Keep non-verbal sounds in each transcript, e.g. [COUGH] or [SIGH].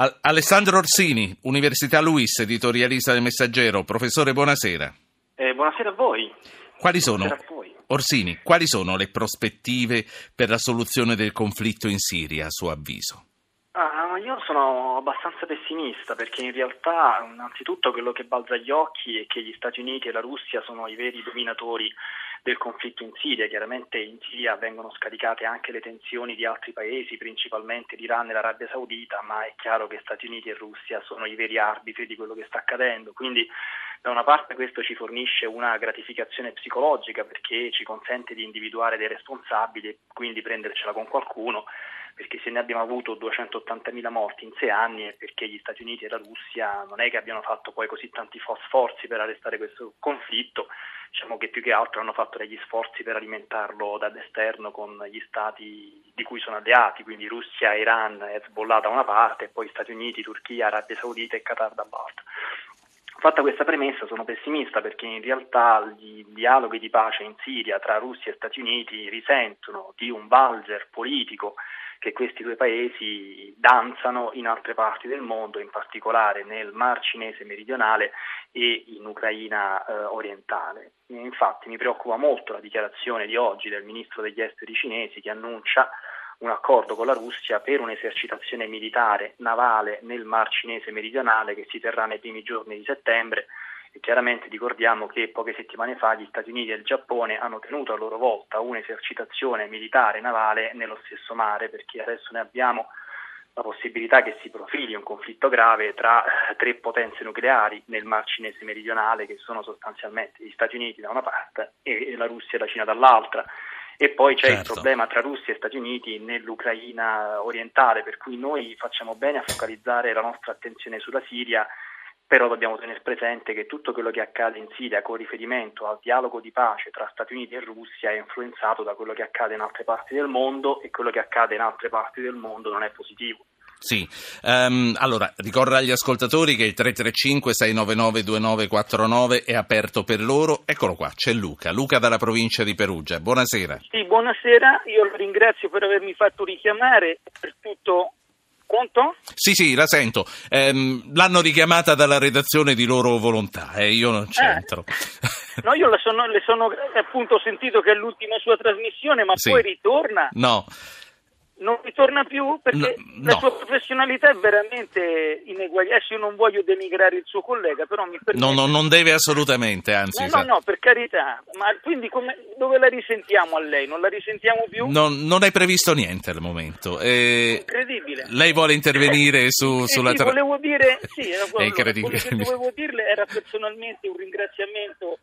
Al- Alessandro Orsini, Università Luis, editorialista del Messaggero. Professore, buonasera. Eh, buonasera a voi. Quali sono, Orsini, quali sono le prospettive per la soluzione del conflitto in Siria, a suo avviso? Ah, io sono abbastanza pessimista perché in realtà innanzitutto quello che balza agli occhi è che gli Stati Uniti e la Russia sono i veri dominatori del conflitto in Siria. Chiaramente in Siria vengono scaricate anche le tensioni di altri paesi, principalmente l'Iran e l'Arabia Saudita, ma è chiaro che Stati Uniti e Russia sono i veri arbitri di quello che sta accadendo. Quindi da una parte questo ci fornisce una gratificazione psicologica perché ci consente di individuare dei responsabili e quindi prendercela con qualcuno perché se ne abbiamo avuto 280.000 morti in sei anni è perché gli Stati Uniti e la Russia non è che abbiano fatto poi così tanti sforzi per arrestare questo conflitto, diciamo che più che altro hanno fatto degli sforzi per alimentarlo dall'esterno con gli stati di cui sono alleati, quindi Russia, Iran, Hezbollah da una parte poi Stati Uniti, Turchia, Arabia Saudita e Qatar dall'altra. Fatta questa premessa sono pessimista perché in realtà i dialoghi di pace in Siria tra Russia e Stati Uniti risentono di un valzer politico che questi due paesi danzano in altre parti del mondo, in particolare nel Mar Cinese meridionale e in Ucraina eh, orientale. Infatti mi preoccupa molto la dichiarazione di oggi del ministro degli esteri cinesi che annuncia un accordo con la Russia per un'esercitazione militare navale nel Mar Cinese meridionale che si terrà nei primi giorni di settembre e chiaramente ricordiamo che poche settimane fa gli Stati Uniti e il Giappone hanno tenuto a loro volta un'esercitazione militare navale nello stesso mare perché adesso ne abbiamo la possibilità che si profili un conflitto grave tra eh, tre potenze nucleari nel Mar Cinese meridionale che sono sostanzialmente gli Stati Uniti da una parte e la Russia e la Cina dall'altra. E poi c'è certo. il problema tra Russia e Stati Uniti nell'Ucraina orientale, per cui noi facciamo bene a focalizzare la nostra attenzione sulla Siria però dobbiamo tenere presente che tutto quello che accade in Siria con riferimento al dialogo di pace tra Stati Uniti e Russia è influenzato da quello che accade in altre parti del mondo e quello che accade in altre parti del mondo non è positivo. Sì, um, allora ricordo agli ascoltatori che il 335-699-2949 è aperto per loro. Eccolo qua, c'è Luca, Luca dalla provincia di Perugia. Buonasera. Sì, buonasera, io lo ringrazio per avermi fatto richiamare per tutto Pronto? Sì, sì, la sento. Ehm, l'hanno richiamata dalla redazione di loro volontà e eh, io non c'entro. Eh. [LAUGHS] No, io le sono, le sono appunto sentito che è l'ultima sua trasmissione, ma sì. poi ritorna. No non ritorna più perché no, la sua professionalità è veramente ineguagliabile. Adesso io non voglio denigrare il suo collega, però mi permette... No, no non deve assolutamente, anzi... No, no, no, per carità. Ma quindi come, dove la risentiamo a lei? Non la risentiamo più? No, non è previsto niente al momento. Eh, Incredibile. Lei vuole intervenire su, sì, sulla... Sì, volevo dire... Sì, [LAUGHS] è incredibile. Quello che dovevo dirle era personalmente un ringraziamento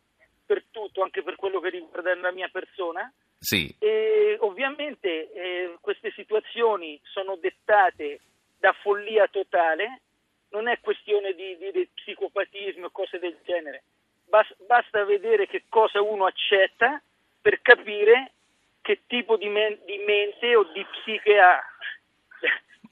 per tutto, anche per quello che riguarda la mia persona. Sì. E ovviamente eh, queste situazioni sono dettate da follia totale, non è questione di, di, di psicopatismo o cose del genere, basta, basta vedere che cosa uno accetta per capire che tipo di, men- di mente o di psiche ha.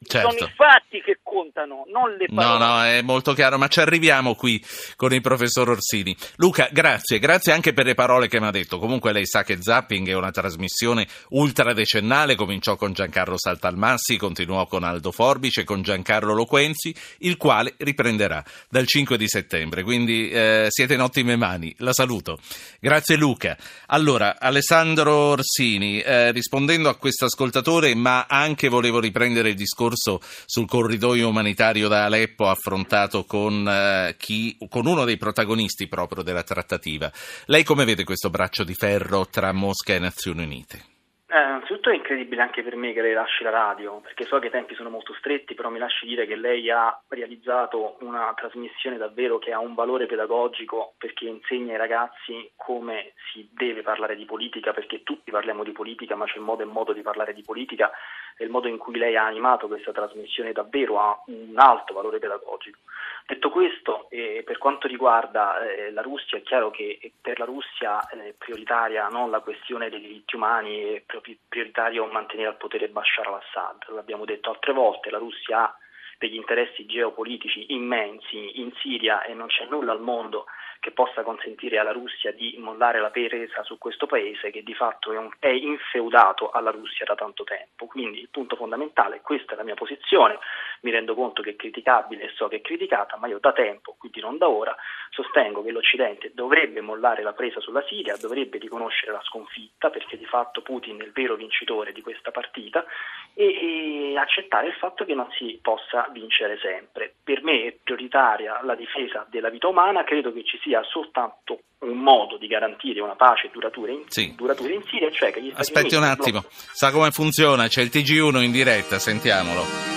Certo. Sono i fatti che contano, non le parole. No, no, è molto chiaro, ma ci arriviamo qui con il professor Orsini. Luca, grazie, grazie anche per le parole che mi ha detto. Comunque lei sa che Zapping è una trasmissione ultradecennale, cominciò con Giancarlo Saltalmassi, continuò con Aldo Forbice, con Giancarlo Loquenzi, il quale riprenderà dal 5 di settembre. Quindi eh, siete in ottime mani, la saluto. Grazie Luca. Allora, Alessandro Orsini, eh, rispondendo a questo ascoltatore, ma anche volevo riprendere il discorso discorso sul corridoio umanitario da Aleppo affrontato con, eh, chi, con uno dei protagonisti proprio della trattativa. Lei come vede questo braccio di ferro tra Mosca e Nazioni Unite? Eh, innanzitutto è incredibile anche per me che lei lasci la radio, perché so che i tempi sono molto stretti, però mi lasci dire che lei ha realizzato una trasmissione davvero che ha un valore pedagogico perché insegna ai ragazzi come si deve parlare di politica, perché tutti parliamo di politica, ma c'è modo e modo di parlare di politica e il modo in cui lei ha animato questa trasmissione davvero ha un alto valore pedagogico. Detto questo, eh, per quanto riguarda eh, la Russia, è chiaro che per la Russia è prioritaria non la questione dei diritti umani, è prioritario mantenere al potere Bashar al-Assad. L'abbiamo detto altre volte, la Russia ha degli interessi geopolitici immensi in Siria e non c'è nulla al mondo che possa consentire alla Russia di mollare la presa su questo paese che di fatto è, un, è, infeudato alla Russia da tanto tempo. Quindi il punto fondamentale, questa è la mia posizione, mi rendo conto che è criticabile e so che è criticata, ma io da tempo, quindi non da ora, sostengo che l'Occidente dovrebbe mollare la presa sulla Siria, dovrebbe riconoscere la sconfitta perché di fatto Putin è il vero vincitore di questa partita e, e accettare il fatto che non si possa vincere sempre. Per me è prioritaria la difesa della vita umana, credo che ci sia sia soltanto un modo di garantire una pace duratura in, sì. duratura in Siria, cioè che gli Stati Aspetti Uniti un attimo, lo... sa come funziona? C'è il TG1 in diretta, sentiamolo.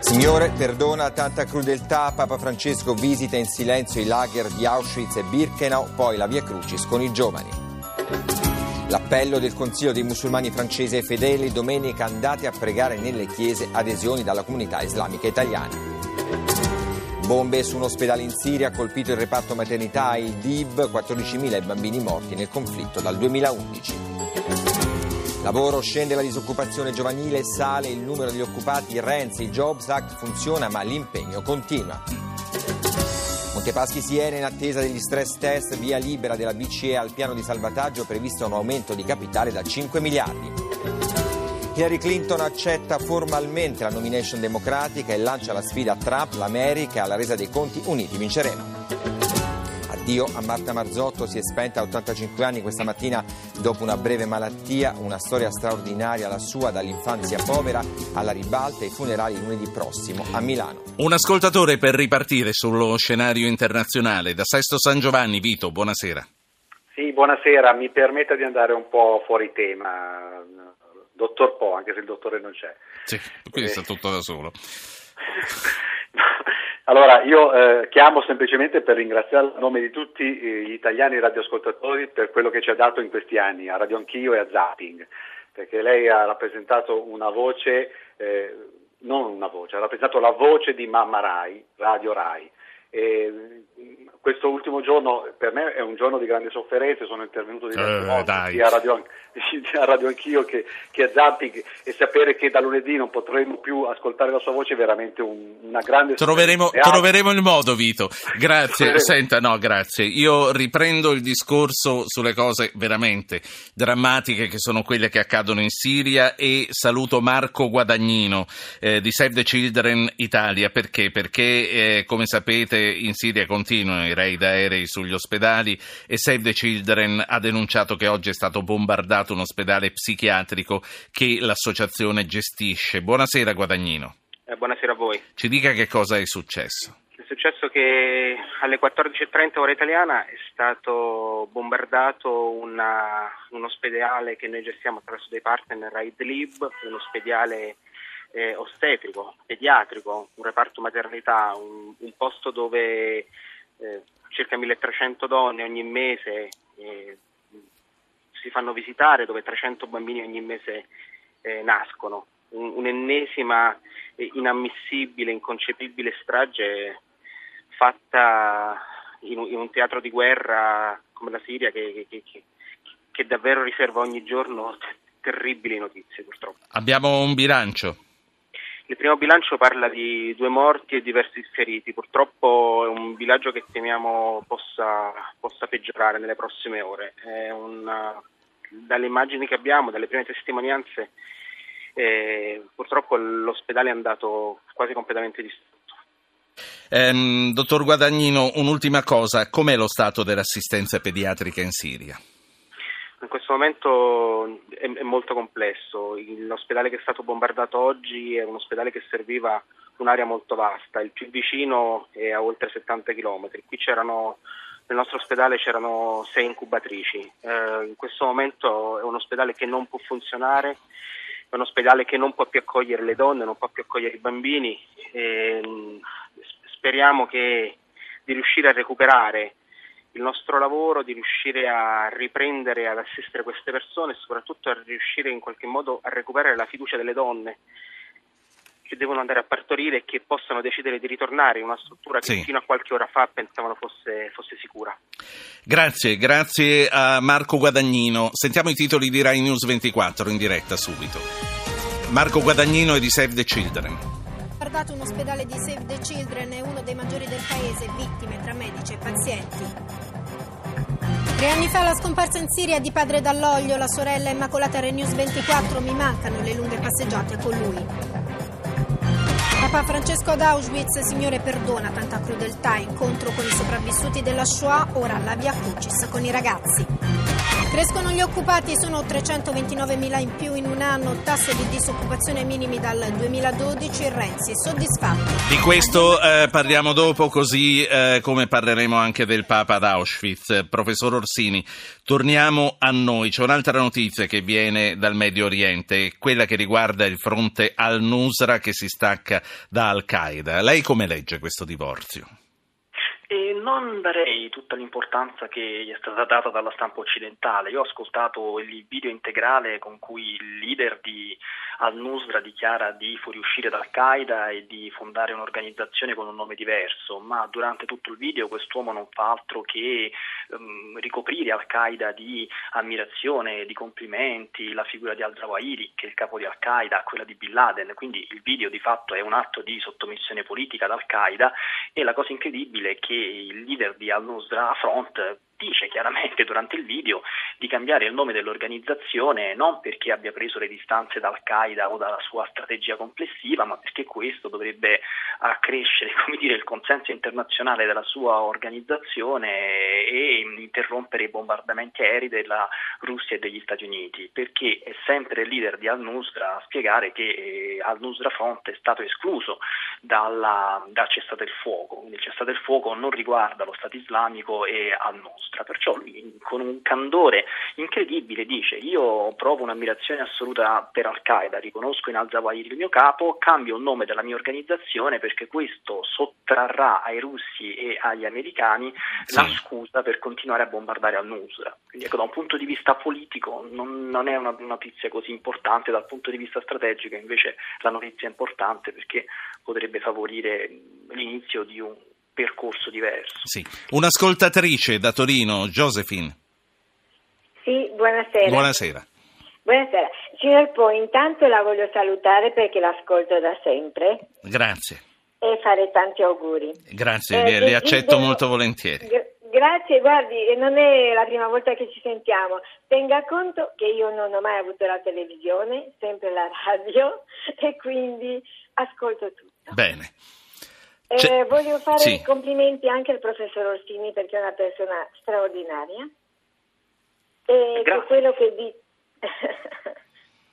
Signore, perdona tanta crudeltà. Papa Francesco visita in silenzio i lager di Auschwitz e Birkenau, poi la Via Crucis con i giovani. L'appello del Consiglio dei musulmani francesi ai fedeli domenica andate a pregare nelle chiese adesioni dalla comunità islamica italiana. Bombe su un ospedale in Siria, colpito il reparto maternità il DIV, 14.000 i bambini morti nel conflitto dal 2011. Lavoro, scende la disoccupazione giovanile, sale il numero di occupati, Renzi, il Jobs Act funziona ma l'impegno continua. Montepaschi Siena in attesa degli stress test, via libera della BCE al piano di salvataggio previsto un aumento di capitale da 5 miliardi. Hillary Clinton accetta formalmente la nomination democratica e lancia la sfida a Trump, l'America alla resa dei conti uniti vinceremo. Addio a Marta Marzotto, si è spenta a 85 anni questa mattina dopo una breve malattia, una storia straordinaria la sua dall'infanzia povera alla ribalta ai funerali lunedì prossimo a Milano. Un ascoltatore per ripartire sullo scenario internazionale da Sesto San Giovanni, Vito, buonasera. Sì, buonasera, mi permetta di andare un po' fuori tema dottor Po, anche se il dottore non c'è. Sì, quindi eh. sta tutto da solo. [LAUGHS] Allora, io eh, chiamo semplicemente per ringraziare a nome di tutti eh, gli italiani radioascoltatori per quello che ci ha dato in questi anni, a Radio Anch'io e a Zapping, perché lei ha rappresentato una voce, eh, non una voce, ha rappresentato la voce di Mamma Rai, Radio Rai. E questo ultimo giorno per me è un giorno di grande sofferenza, sono intervenuto diverse uh, volte sia a radio, [LAUGHS] a radio Anch'io che, che, a Zapping e sapere che da lunedì non potremo più ascoltare la sua voce è veramente un, una grande troveremo, troveremo il modo Vito, grazie, senta no grazie, io riprendo il discorso sulle cose veramente drammatiche che sono quelle che accadono in Siria e saluto Marco Guadagnino eh, di Save the Children Italia, perché? Perché eh, come sapete in Siria continuano raid aerei sugli ospedali e Save the Children ha denunciato che oggi è stato bombardato un ospedale psichiatrico che l'associazione gestisce. Buonasera Guadagnino. Eh, buonasera a voi. Ci dica che cosa è successo. È successo che alle 14.30 ora italiana è stato bombardato una, un ospedale che noi gestiamo attraverso dei partner Raid Lib, un ospedale eh, ostetrico, pediatrico, un reparto maternità, un, un posto dove eh, circa 1300 donne ogni mese eh, si fanno visitare, dove 300 bambini ogni mese eh, nascono. Un, un'ennesima eh, inammissibile, inconcepibile strage fatta in, in, un teatro di guerra come la Siria che, che, che, che davvero riserva ogni giorno terribili notizie purtroppo. Abbiamo un bilancio. Il primo bilancio parla di due morti e diversi feriti, purtroppo è un bilancio che temiamo possa, possa peggiorare nelle prossime ore. Una, dalle immagini che abbiamo, dalle prime testimonianze, eh, purtroppo l'ospedale è andato quasi completamente distrutto. Eh, dottor Guadagnino, un'ultima cosa, com'è lo stato dell'assistenza pediatrica in Siria? In questo momento è, è, molto complesso. L'ospedale che è stato bombardato oggi è un ospedale che serviva un'area molto vasta, il più vicino è a oltre 70 km. Qui c'erano, nel nostro ospedale c'erano sei incubatrici. Eh, in questo momento è un ospedale che non può funzionare, è un ospedale che non può più accogliere le donne, non può più accogliere i bambini. E, speriamo che, di riuscire a recuperare il nostro lavoro di riuscire a riprendere ad assistere queste persone e soprattutto a riuscire in qualche modo a recuperare la fiducia delle donne che devono andare a partorire e che possano decidere di ritornare in una struttura che sì. fino a qualche ora fa pensavano fosse, fosse, sicura. Grazie, grazie a Marco Guadagnino. Sentiamo i titoli di Rai News 24 in diretta subito. Marco Guadagnino è di Save the Children. Guardato un ospedale di Save the Children è uno dei maggiori del paese, vittime tra medici e pazienti. Tre anni fa la scomparsa in Siria di padre Dall'Oglio, la sorella Immacolata Renews 24, mi mancano le lunghe passeggiate con lui. Papa Francesco ad Auschwitz, Signore perdona tanta crudeltà, incontro con i sopravvissuti della Shoah, ora la via Crucis con i ragazzi. Crescono gli occupati, sono 329.000 in più in un anno, tasso di disoccupazione minimi dal 2012, Renzi soddisfatto. Di questo eh, parliamo dopo, così eh, come parleremo anche del Papa ad Auschwitz. Professor Orsini, torniamo a noi. C'è un'altra notizia che viene dal Medio Oriente, quella che riguarda il fronte al-Nusra che si stacca da Al-Qaeda. Lei come legge questo divorzio? E non darei tutta l'importanza che gli è stata data dalla stampa occidentale. Io ho ascoltato il video integrale con cui il leader di al-Nusra dichiara di fuoriuscire da Al-Qaeda e di fondare un'organizzazione con un nome diverso, ma durante tutto il video quest'uomo non fa altro che um, ricoprire Al-Qaeda di ammirazione, di complimenti, la figura di al-Zawahiri, che è il capo di Al-Qaeda, quella di Bin Laden, quindi il video di fatto è un atto di sottomissione politica ad Al-Qaeda e la cosa incredibile è che il leader di al-Nusra Front dice chiaramente durante il video di cambiare il nome dell'organizzazione non perché abbia preso le distanze da Al-Qaeda o dalla sua strategia complessiva, ma perché questo dovrebbe accrescere [LAUGHS] dire, il consenso internazionale della sua organizzazione e interrompere i bombardamenti aerei della Russia e degli Stati Uniti, perché è sempre il leader di Al-Nusra a spiegare che eh, Al-Nusra Front è stato escluso dalla, dal cessate il fuoco, quindi il cessate il fuoco non riguarda lo Stato islamico e Al-Nusra nostra, perciò lui con un candore incredibile dice io provo un'ammirazione assoluta per Al-Qaeda, riconosco in Al-Zawahiri il mio capo, cambio il nome della mia organizzazione perché questo sottrarrà ai russi e agli americani sì. la scusa per continuare a bombardare al-Nusra. Quindi ecco, da un punto di vista politico non, non è una notizia così importante, dal punto di vista strategico invece la notizia è importante perché potrebbe favorire l'inizio di un percorso diverso. Sì. Un'ascoltatrice da Torino, Josephine. Sì, buonasera. Buonasera. Buonasera. Signor Po, intanto la voglio salutare perché l'ascolto da sempre. Grazie. E fare tanti auguri. Grazie, eh, le, accetto molto volentieri. Grazie, guardi, non è la prima volta che ci sentiamo. Tenga conto che io non ho mai avuto la televisione, sempre la radio [LAUGHS] e quindi ascolto tutto. Bene. Eh, voglio fare sì. i complimenti anche al professor Orsini perché è una persona straordinaria. E che quello che dice. [LAUGHS]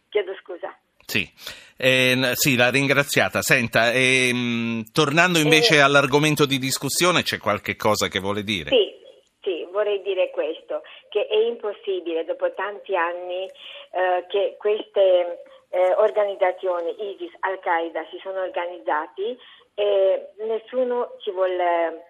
Chiedo scusa. Sì. Eh, sì, la ringraziata. Senta, ehm, tornando invece eh, all'argomento di discussione, c'è qualche cosa che vuole dire? Sì, sì, vorrei dire questo, che è impossibile dopo tanti anni eh, che queste eh, organizzazioni, ISIS, Al-Qaeda, si sono organizzati e nessuno ci vuole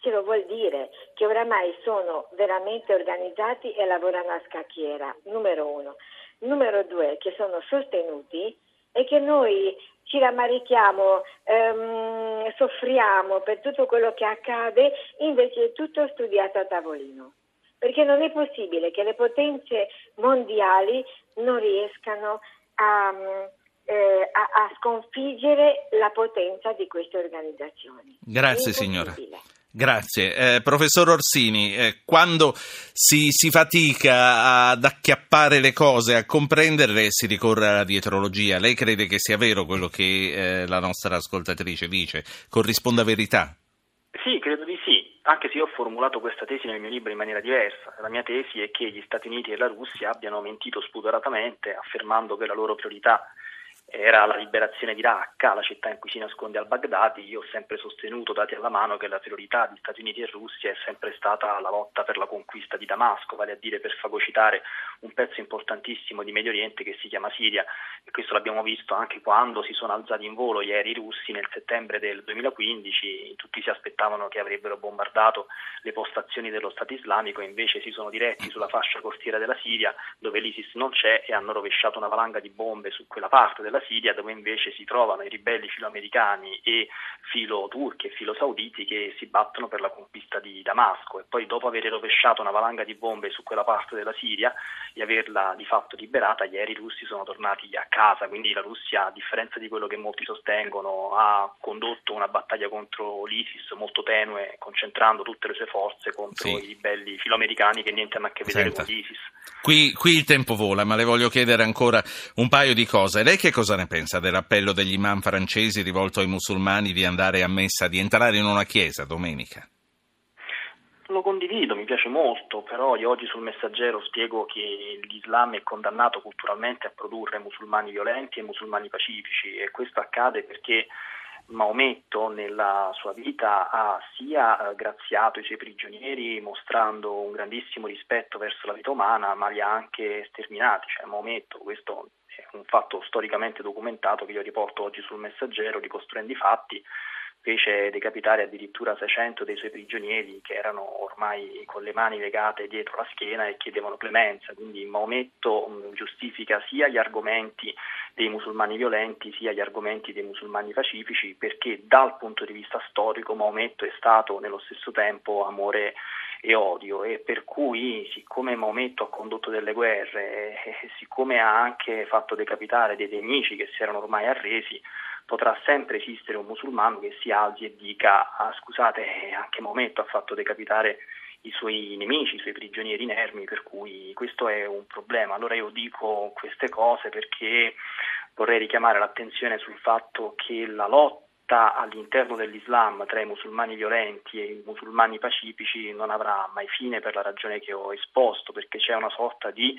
ce lo vuol dire che oramai sono veramente organizzati e lavorano a scacchiera, numero uno. Numero due, che sono sostenuti e che noi ci rammarichiamo, ehm, soffriamo per tutto quello che accade, invece è tutto studiato a tavolino. Perché non è possibile che le potenze mondiali non riescano a eh, a, a, sconfiggere la potenza di queste organizzazioni. Grazie signora. Grazie. Eh, professor Orsini, eh, quando si, si, fatica ad acchiappare le cose, a comprenderle, si ricorre alla dietrologia. Lei crede che sia vero quello che eh, la nostra ascoltatrice dice? Corrisponde a verità? Sì, credo di sì, anche se io ho formulato questa tesi nel mio libro in maniera diversa. La mia tesi è che gli Stati Uniti e la Russia abbiano mentito spudoratamente affermando che la loro priorità era la liberazione di Raqqa, la città in cui si nasconde al-Baghdadi. Io ho sempre sostenuto, dati alla mano, che la priorità di Stati Uniti e Russia è sempre stata la lotta per la conquista di Damasco, vale a dire per fagocitare un pezzo importantissimo di Medio Oriente che si chiama Siria. E questo l'abbiamo visto anche quando si sono alzati in volo gli aerei russi nel settembre del 2015. Tutti si aspettavano che avrebbero bombardato le postazioni dello Stato islamico, invece si sono diretti sulla fascia costiera della Siria, dove l'ISIS non c'è, e hanno rovesciato una valanga di bombe su quella parte della della Siria dove invece si trovano i ribelli filoamericani e filo turchi e filo sauditi che si battono per la conquista di Damasco e poi dopo aver rovesciato una valanga di bombe su quella parte della Siria e averla di fatto liberata, ieri i russi sono tornati a casa, quindi la Russia a differenza di quello che molti sostengono ha condotto una battaglia contro l'ISIS molto tenue concentrando tutte le sue forze contro sì. i ribelli filoamericani che niente hanno a che vedere Senta. con l'ISIS. Qui, qui il tempo vola, ma le voglio chiedere ancora un paio di cose. Lei che cosa ne pensa dell'appello degli imam francesi rivolto ai musulmani di andare a messa, di entrare in una chiesa domenica? Lo condivido, mi piace molto, però io oggi sul messaggero spiego che l'Islam è condannato culturalmente a produrre musulmani violenti e musulmani pacifici e questo accade perché Maometto nella sua vita ha sia eh, graziato i suoi prigionieri mostrando un grandissimo rispetto verso la vita umana, ma li ha anche sterminati, cioè Maometto, questo un fatto storicamente documentato che io riporto oggi sul messaggero ricostruendo i fatti, fece decapitare addirittura 600 dei suoi prigionieri che erano ormai con le mani legate dietro la schiena e chiedevano clemenza, quindi Maometto mm, giustifica sia gli argomenti dei musulmani violenti sia gli argomenti dei musulmani pacifici perché dal punto di vista storico Maometto è stato nello stesso tempo amore e odio e per cui siccome Maometto ha condotto delle guerre e siccome ha anche fatto decapitare dei nemici che si erano ormai arresi potrà sempre esistere un musulmano che si alzi e dica ah, scusate anche Maometto ha fatto decapitare i suoi nemici, i suoi prigionieri inermi, per cui questo è un problema. Allora io dico queste cose perché vorrei richiamare l'attenzione sul fatto che la lotta all'interno dell'Islam tra i musulmani violenti e i musulmani pacifici non avrà mai fine per la ragione che ho esposto, perché c'è una sorta di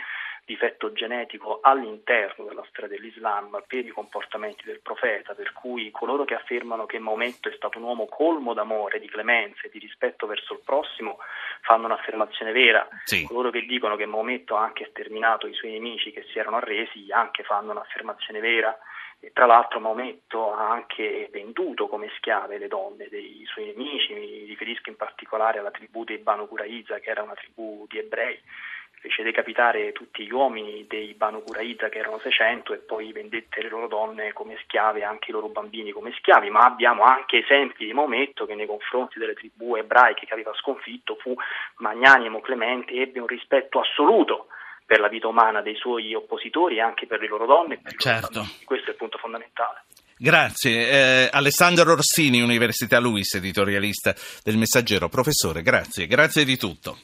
difetto genetico all'interno della storia dell'Islam per i comportamenti del profeta, per cui coloro che affermano che Maometto è stato un uomo colmo d'amore, di clemenza e di rispetto verso il prossimo fanno un'affermazione vera, sì. coloro che dicono che Maometto ha anche sterminato i suoi nemici che si erano arresi anche fanno un'affermazione vera. Tra l'altro Maometto ha anche venduto come schiave le donne dei suoi nemici, mi riferisco in particolare alla tribù dei Banu Quraiza che era una tribù di ebrei. Fece decapitare tutti gli uomini dei Banu Quraida che erano 600 e poi vendette le loro donne come schiave anche i loro bambini come schiavi, ma abbiamo anche esempi di Maometto che nei confronti delle tribù ebraiche che aveva sconfitto fu magnanimo, clemente ebbe un rispetto assoluto per la vita umana dei suoi oppositori e anche per le loro donne e per certo. Questo è il punto fondamentale. Grazie. Eh, Alessandro Rossini, Università Luis, editorialista del Messaggero. Professore, grazie. Grazie di tutto.